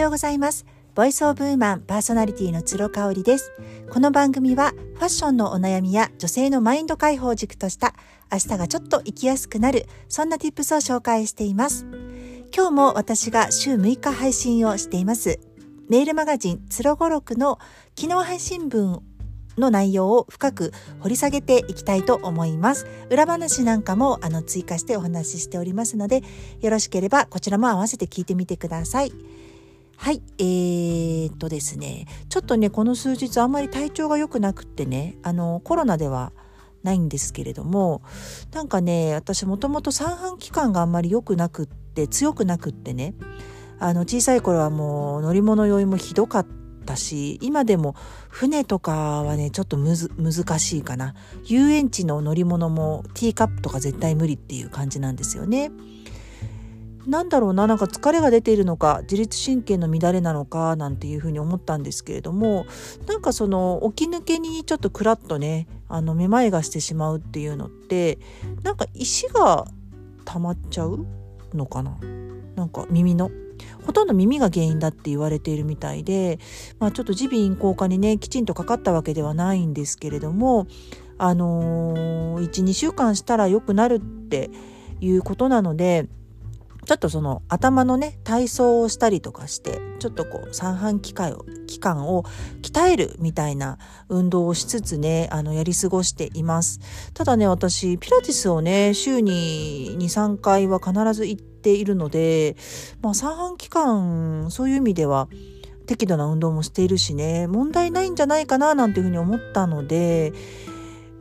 ようございます。ボイスオブウーマンパーソナリティの鶴香織です。この番組はファッションのお悩みや女性のマインド解放軸とした明日がちょっと生きやすくなるそんな tips を紹介しています。今日も私が週6日配信をしています。メールマガジンつろごろくの昨日配信分の内容を深く掘り下げていきたいと思います。裏話なんかもあの追加してお話ししておりますので、よろしければこちらも合わせて聞いてみてください。はい、えー、っとですね、ちょっとね、この数日あんまり体調が良くなくってね、あの、コロナではないんですけれども、なんかね、私もともと三半規管があんまり良くなくって、強くなくってね、あの、小さい頃はもう乗り物酔いもひどかったし、今でも船とかはね、ちょっとむず、難しいかな。遊園地の乗り物もティーカップとか絶対無理っていう感じなんですよね。なんだろうななんか疲れが出ているのか自律神経の乱れなのかなんていうふうに思ったんですけれどもなんかその起き抜けにちょっとクラッとねあのめまいがしてしまうっていうのってなんか石が溜まっちゃうのかな？なんか耳の？ほとんど耳が原因だって言われているみたいで、まあ、ちょっと耳鼻咽喉科にねきちんとかかったわけではないんですけれどもあのー、12週間したら良くなるっていうことなのでちょっとその頭のね体操をしたりとかしてちょっとこう三半規管を期間を鍛えるみたいな運動をしつつねあのやり過ごしています。ただね私ピラティスをね週に23回は必ず行っているので、まあ、三半規管そういう意味では適度な運動もしているしね問題ないんじゃないかななんていうふうに思ったので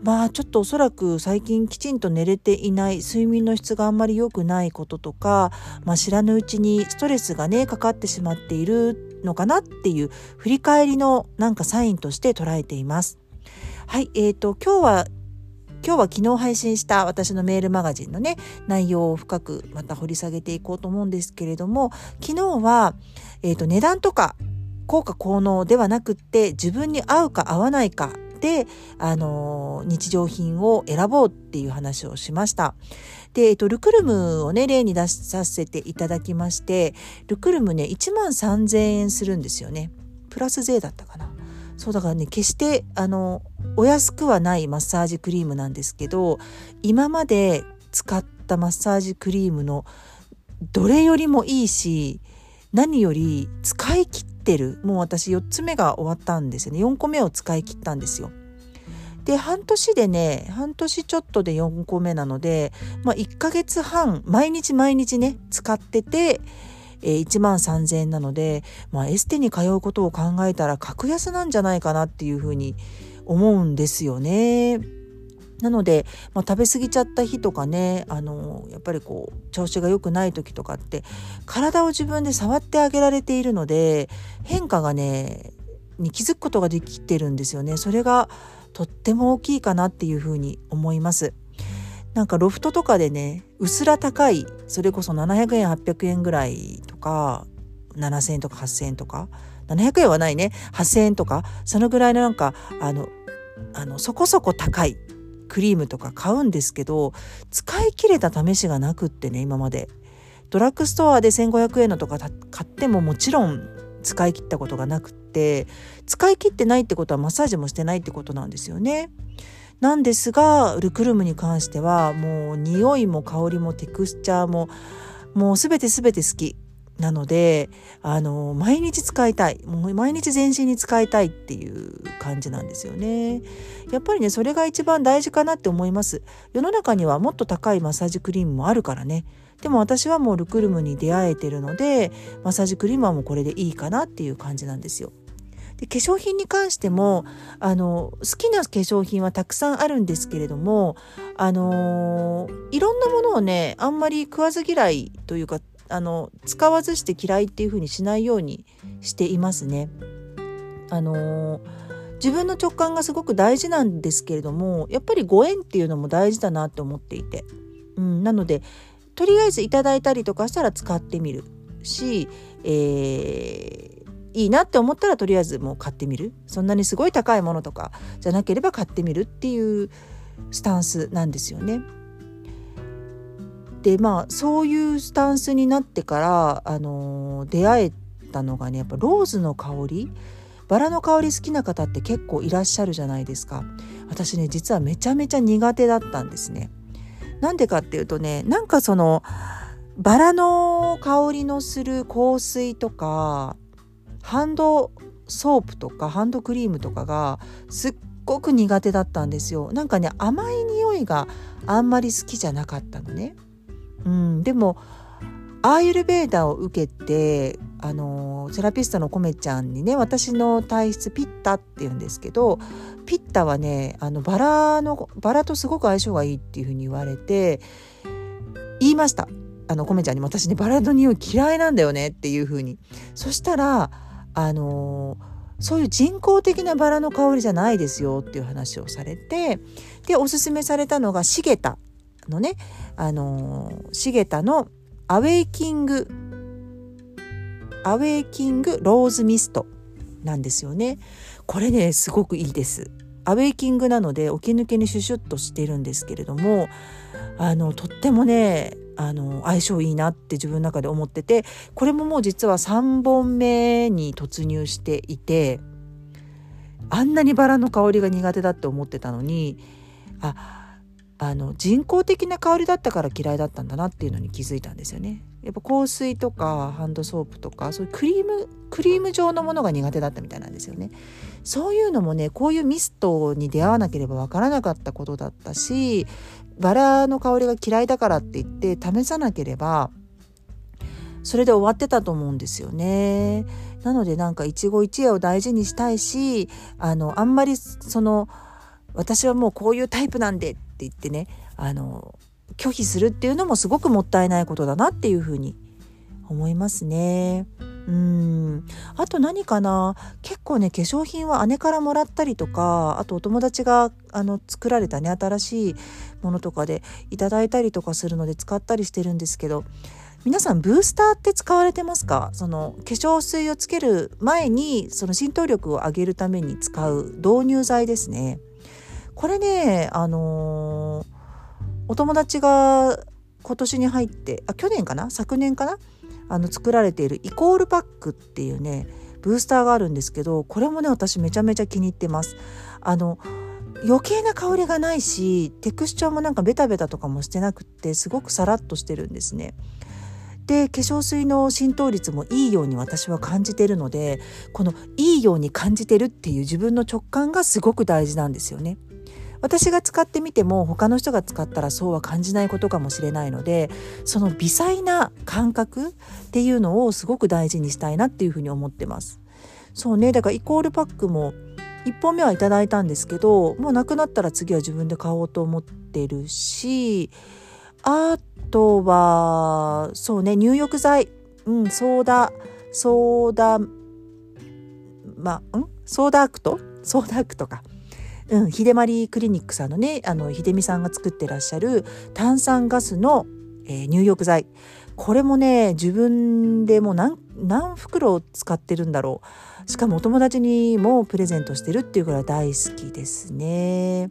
まあちょっとおそらく最近きちんと寝れていない睡眠の質があんまり良くないこととか、まあ、知らぬうちにストレスがねかかってしまっているのかなっていう振り返りのなんかサインとして捉えています。はい、えーと今日は今日は昨日配信した私のメールマガジンのね内容を深くまた掘り下げていこうと思うんですけれども昨日は、えーと値段とか効果効能ではなくって自分に合うか合わないかで、あの、日常品を選ぼうっていう話をしました。で、えっと、ルクルムをね、例に出させていただきまして、ルクルムね、1万3000円するんですよね。プラス税だったかな。そうだからね、決して、あの、お安くはないマッサージクリームなんですけど、今まで使ったマッサージクリームのどれよりもいいし、何より使い切ってるもう私4つ目が終わったんですよね4個目を使い切ったんですよ。で半年でね半年ちょっとで4個目なので、まあ、1ヶ月半毎日毎日ね使ってて、えー、1万3,000円なので、まあ、エステに通うことを考えたら格安なんじゃないかなっていうふうに思うんですよね。なので、まあ、食べ過ぎちゃった日とかねあのやっぱりこう調子が良くない時とかって体を自分で触ってあげられているので変化がねに気づくことができてるんですよね。それがとっても大きいかなっていうふうに思います。なんかロフトとかでねうすら高いそれこそ700円800円ぐらいとか7,000円とか8,000円とか700円はないね8,000円とかそのぐらいのなんかあのあのそこそこ高いクリームとか買うんですけど使い切れた試しがなくってね今までドラッグストアで1500円のとか買ってももちろん使い切ったことがなくって使い切ってないってことはマッサージもしてないってことなんですよね。なんですがルクルムに関してはもう匂いも香りもテクスチャーももう全て全て好きなのであの毎日使いたい。もう毎日全身に使いたいっていう感じなんですよね。やっぱりねそれが一番大事かなって思います。世の中にはもっと高いマッサージクリームもあるからね。でも私はもうルクルムに出会えてるのでマッサージクリームはもうこれでいいかなっていう感じなんですよ。で化粧品に関してもあの好きな化粧品はたくさんあるんですけれどもあのいろんなものをねあんまり食わず嫌いというかあの使わずして嫌いっていう風にしないようにしていますね。あの自分の直感がすごく大事なんですけれどもやっぱりご縁っていうのも大事だなって思っていて、うん、なのでとりあえずいただいたりとかしたら使ってみるし、えー、いいなって思ったらとりあえずもう買ってみるそんなにすごい高いものとかじゃなければ買ってみるっていうスタンスなんですよね。でまあそういうスタンスになってから、あの出会えたのがねやっぱローズの香りバラの香り好きな方って結構いらっしゃるじゃないですか。私ね実はめちゃめちゃ苦手だったんですね。なんでかっていうとねなんかそのバラの香りのする香水とかハンドソープとかハンドクリームとかがすっごく苦手だったんですよ。なんかね甘い匂いがあんまり好きじゃなかったのね。うんでもアーユルベーダを受けてあのセラピストのコメちゃんにね私の体質ピッタって言うんですけどピッタはねあのバラのバラとすごく相性がいいっていうふうに言われて言いました。あのコメちゃんに私ねバラの匂い嫌いなんだよねっていうふうに。そしたらあのそういう人工的なバラの香りじゃないですよっていう話をされてでおすすめされたのがシゲタ。のねあのシゲタのアウェイキングアウェイキングローズミストなんですよね。これねすごくいいです。アウェイキングなので起き抜けにシュシュッとしてるんですけれどもあのとってもねあの相性いいなって自分の中で思っててこれももう実は3本目に突入していてあんなにバラの香りが苦手だって思ってたのにああの人工的な香りだったから嫌いだったんだなっていうのに気づいたんですよね。やっぱ香水とかハンドソープとかそういうクリームクリーム状のものが苦手だったみたいなんですよね。そういうのもねこういうミストに出会わなければわからなかったことだったしバラの香りが嫌いだからって言って試さなければそれで終わってたと思うんですよね。なのでなんか一期一会を大事にしたいしあのあんまりその私はもうこういうタイプなんでっ言ってねあの拒否するっていうのもすごくもったいないことだなっていうふうに思いますね。うんあと何かな？結構ね化粧品は姉からもらったりとかあとお友達があの作られたね新しいものとかでいただいたりとかするので使ったりしてるんですけど皆さんブースターって使われてますか？その化粧水をつける前にその浸透力を上げるために使う導入剤ですね。これねあのー、お友達が今年に入ってあ去年かな？昨年かな？あの作られているイコールパックっていうねブースターがあるんですけどこれもね私めちゃめちゃ気に入ってます。あの余計な香りがないしテクスチャーもなんかベタベタとかもしてなくってすごくサラッとしてるんですね。で化粧水の浸透率もいいように私は感じてるのでこのいいように感じてるっていう自分の直感がすごく大事なんですよね。私が使ってみても他の人が使ったらそうは感じないことかもしれないのでその微細な感覚っていうのをすごく大事にしたいなっていうふうに思ってます。そうねだからイコールパックも1本目はいただいたんですけどもうなくなったら次は自分で買おうと思ってるしあとはそうね入浴剤。うんソーダソーダまあん？ソーダアクト？ソーダアクトか。うん、秀まりクリニックさんのねあの秀美さんが作ってらっしゃる炭酸ガスの、えー、入浴剤これもね自分でもう何何袋使ってるんだろうしかもお友達にもプレゼントしてるっていうぐらい大好きですね。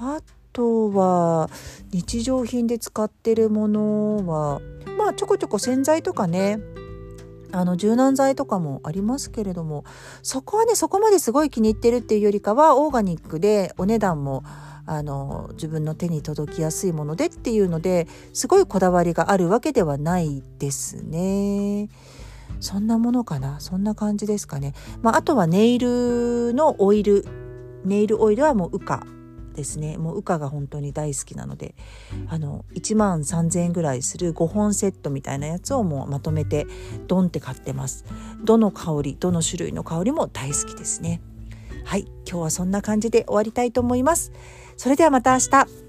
あとは日常品で使ってるものはまあちょこちょこ洗剤とかねあの柔軟剤とかもありますけれどもそこはねそこまですごい気に入ってるっていうよりかはオーガニックでお値段もあの自分の手に届きやすいものでっていうのですごいこだわりがあるわけではないですね。そんなものかな？そんな感じですかね。まあ、あとはネイルのオイルネイルオイルはもうウカですね。もう羽化が本当に大好きなのであの1万3000円ぐらいする5本セットみたいなやつをもうまとめてドンって買ってます。どの香りどの種類の香りも大好きですね。はい今日はそんな感じで終わりたいと思います。それではまた明日。